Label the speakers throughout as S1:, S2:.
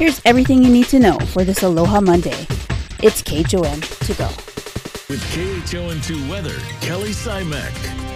S1: Here's everything you need to know for this Aloha Monday. It's KHON to go.
S2: With KHON2 Weather, Kelly Simek.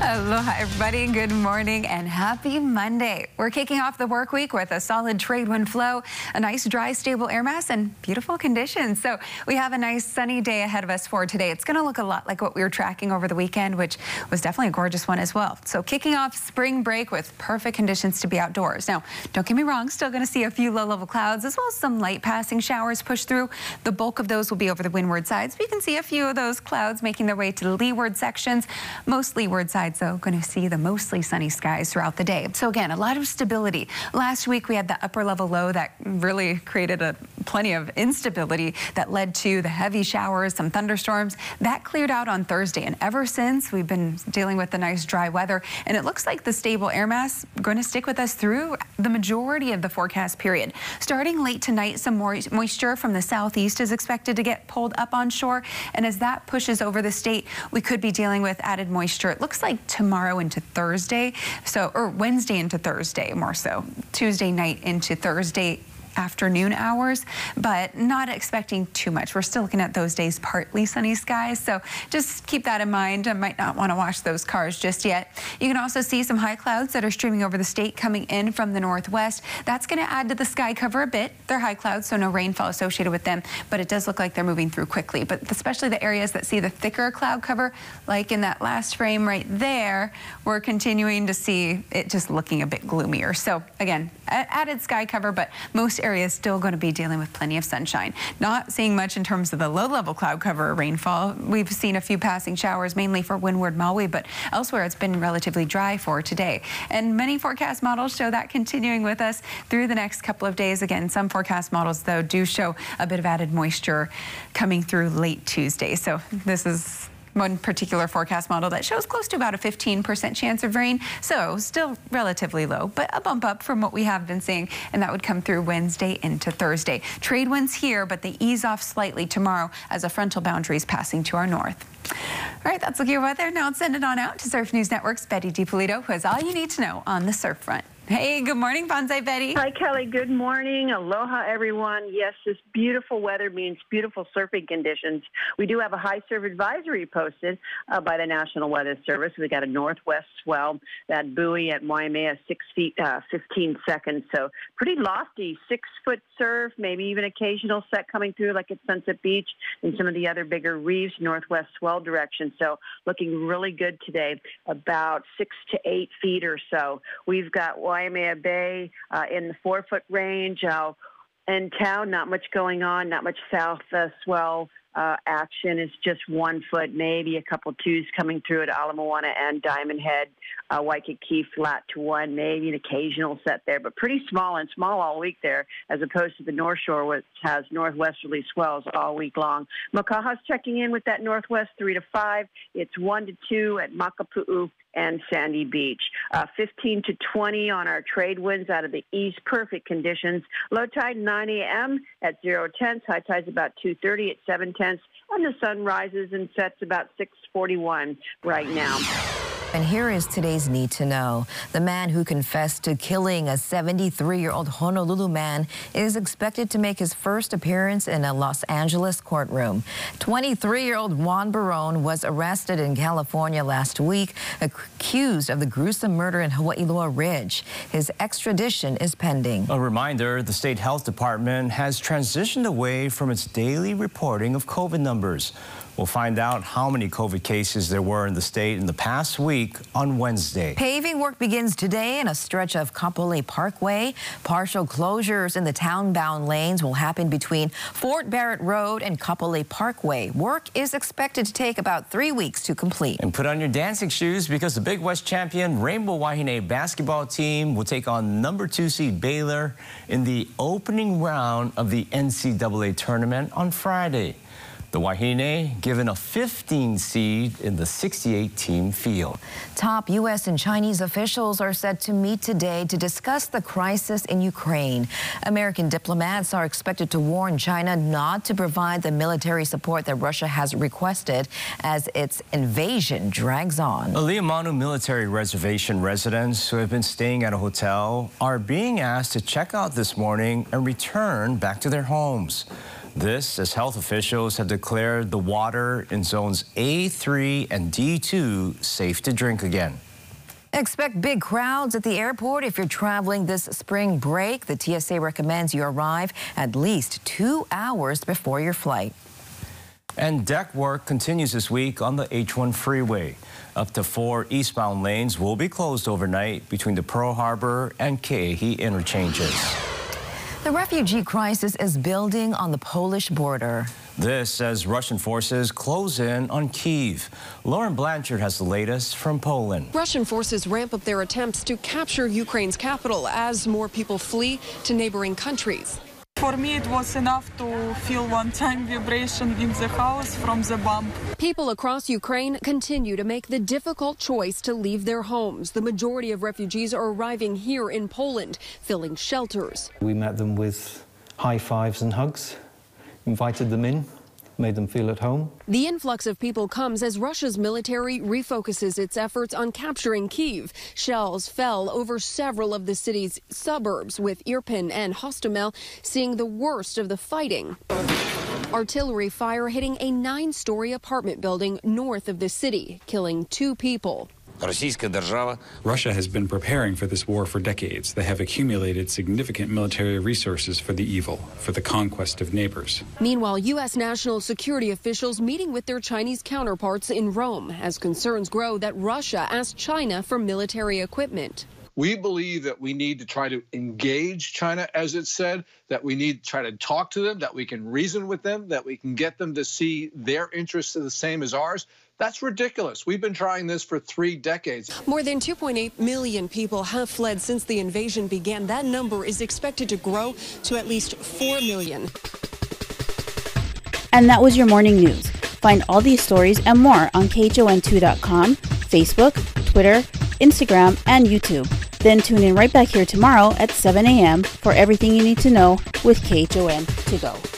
S3: Aloha, everybody. Good morning and happy Monday. We're kicking off the work week with a solid trade wind flow, a nice dry, stable air mass, and beautiful conditions. So we have a nice sunny day ahead of us for today. It's going to look a lot like what we were tracking over the weekend, which was definitely a gorgeous one as well. So kicking off spring break with perfect conditions to be outdoors. Now, don't get me wrong, still going to see a few low-level clouds as well as some light passing showers push through. The bulk of those will be over the windward sides. We can see a few of those clouds making their way to the leeward sections, most leeward sides sides, though, going to see the mostly sunny skies throughout the day. So again, a lot of stability. Last week, we had the upper level low that really created a plenty of instability that led to the heavy showers, some thunderstorms. That cleared out on Thursday, and ever since, we've been dealing with the nice dry weather, and it looks like the stable air mass going to stick with us through the majority of the forecast period. Starting late tonight, some more moisture from the southeast is expected to get pulled up on shore, and as that pushes over the state, we could be dealing with added moisture. It looks like tomorrow into Thursday, so or Wednesday into Thursday more so, Tuesday night into Thursday afternoon hours, but not expecting too much. We're still looking at those days partly sunny skies, so just keep that in mind. I might not want to wash those cars just yet. You can also see some high clouds that are streaming over the state coming in from the northwest. That's going to add to the sky cover a bit. They're high clouds, so no rainfall associated with them, but it does look like they're moving through quickly. But especially the areas that see the thicker cloud cover, like in that last frame right there, we're continuing to see it just looking a bit gloomier. So again, added sky cover, but most areas still going to be dealing with plenty of sunshine. Not seeing much in terms of the low-level cloud cover or rainfall. We've seen a few passing showers, mainly for windward Maui, but elsewhere it's been relatively dry for today. And many forecast models show that continuing with us through the next couple of days. Again, some forecast models, though, do show a bit of added moisture coming through late Tuesday. So this is one particular forecast model that shows close to about a 15% chance of rain. So still relatively low, but a bump up from what we have been seeing. And that would come through Wednesday into Thursday. Trade winds here, but they ease off slightly tomorrow as a frontal boundary is passing to our north. All right, that's looking weather. Now send it on out to Surf News Network's Betty Depolito, who has all you need to know on the surf front. Hey, good morning, Bonsai Betty.
S4: Hi, Kelly. Good morning. Aloha, everyone. Yes, this beautiful weather means beautiful surfing conditions. We do have a high surf advisory posted uh, by the National Weather Service. We got a northwest swell, that buoy at Waimea, six feet, uh, 15 seconds. So pretty lofty, six foot surf, maybe even occasional set coming through like at Sunset Beach and some of the other bigger reefs, northwest swell direction. So looking really good today, about six to eight feet or so. We've got Waimea Bay uh, in the four foot range. Uh, in town, not much going on, not much south uh, swell uh, action. It's just one foot, maybe a couple twos coming through at Ala Moana and Diamond Head, uh, Waikiki flat to one, maybe an occasional set there, but pretty small and small all week there, as opposed to the North Shore, which has northwesterly swells all week long. Makaha's checking in with that northwest three to five. It's one to two at Makapu'u and Sandy Beach. Uh, 15 to 20 on our trade winds out of the east. Perfect conditions. Low tide 9 a.m. at 0 tenths. High tide's about 2.30 at 7 tenths. And the sun rises and sets about 641 right now.
S5: And here is today's Need to Know. The man who confessed to killing a 73-year-old Honolulu man is expected to make his first appearance in a Los Angeles courtroom. 23-year-old Juan Barone was arrested in California last week, accused of the gruesome murder in Hawaii. Hawaiiloa Ridge. His extradition is pending.
S6: A reminder, the state health department has transitioned away from its daily reporting of COVID numbers. We'll find out how many COVID cases there were in the state in the past week on Wednesday.
S5: Paving work begins today in a stretch of Kapolei Parkway. Partial closures in the town-bound lanes will happen between Fort Barrette Road and Kapolei Parkway. Work is expected to take about three weeks to complete.
S6: And put on your dancing shoes because the Big West champion Rainbow Wahine basketball team will take on number two seed Baylor in the opening round of the NCAA tournament on Friday. The Wahine given a 15 seed in the 68 team field.
S5: Top U.S. and Chinese officials are set to meet today to discuss the crisis in Ukraine. American diplomats are expected to warn China not to provide the military support that Russia has requested as its invasion drags on.
S6: Aliamanu military reservation residents who have been staying at a hotel are being asked to check out this morning and return back to their homes. This as health officials have declared the water in zones A3 and D2 safe to drink again.
S5: Expect big crowds at the airport if you're traveling this spring break. The TSA recommends you arrive at least two hours before your flight.
S6: And deck work continues this week on the H1 freeway. Up to four eastbound lanes will be closed overnight between the Pearl Harbor and Ke'ehi interchanges.
S5: The refugee crisis is building on the Polish border.
S6: This as Russian forces close in on Kiev. Lauren Blanchard has the latest from Poland.
S7: Russian forces ramp up their attempts to capture Ukraine's capital as more people flee to neighboring countries.
S8: For me, it was enough to feel one time vibration in the house from the bomb.
S7: People across Ukraine continue to make the difficult choice to leave their homes. The majority of refugees are arriving here in Poland, filling shelters.
S9: We met them with high fives and hugs, invited them in, made them feel at home.
S7: The influx of people comes as Russia's military refocuses its efforts on capturing Kiev. Shells fell over several of the city's suburbs, with Irpin and Hostomel seeing the worst of the fighting. Artillery fire hitting a nine story apartment building north of the city, killing two people.
S10: Russia has been preparing for this war for decades. They have accumulated significant military resources for the evil, for the conquest of neighbors.
S7: Meanwhile, U.S. national security officials meeting with their Chinese counterparts in Rome as concerns grow that Russia asked China for military equipment.
S11: We believe that we need to try to engage China, as it said, that we need to try to talk to them, that we can reason with them, that we can get them to see their interests are the same as ours. That's ridiculous. We've been trying this for three decades.
S7: More than 2.8 million people have fled since the invasion began. That number is expected to grow to at least 4 million.
S1: And that was your morning news. Find all these stories and more on KHON2.com, Facebook, Twitter, Instagram, and YouTube. Then tune in right back here tomorrow at 7 a.m. for everything you need to know with KHON to go.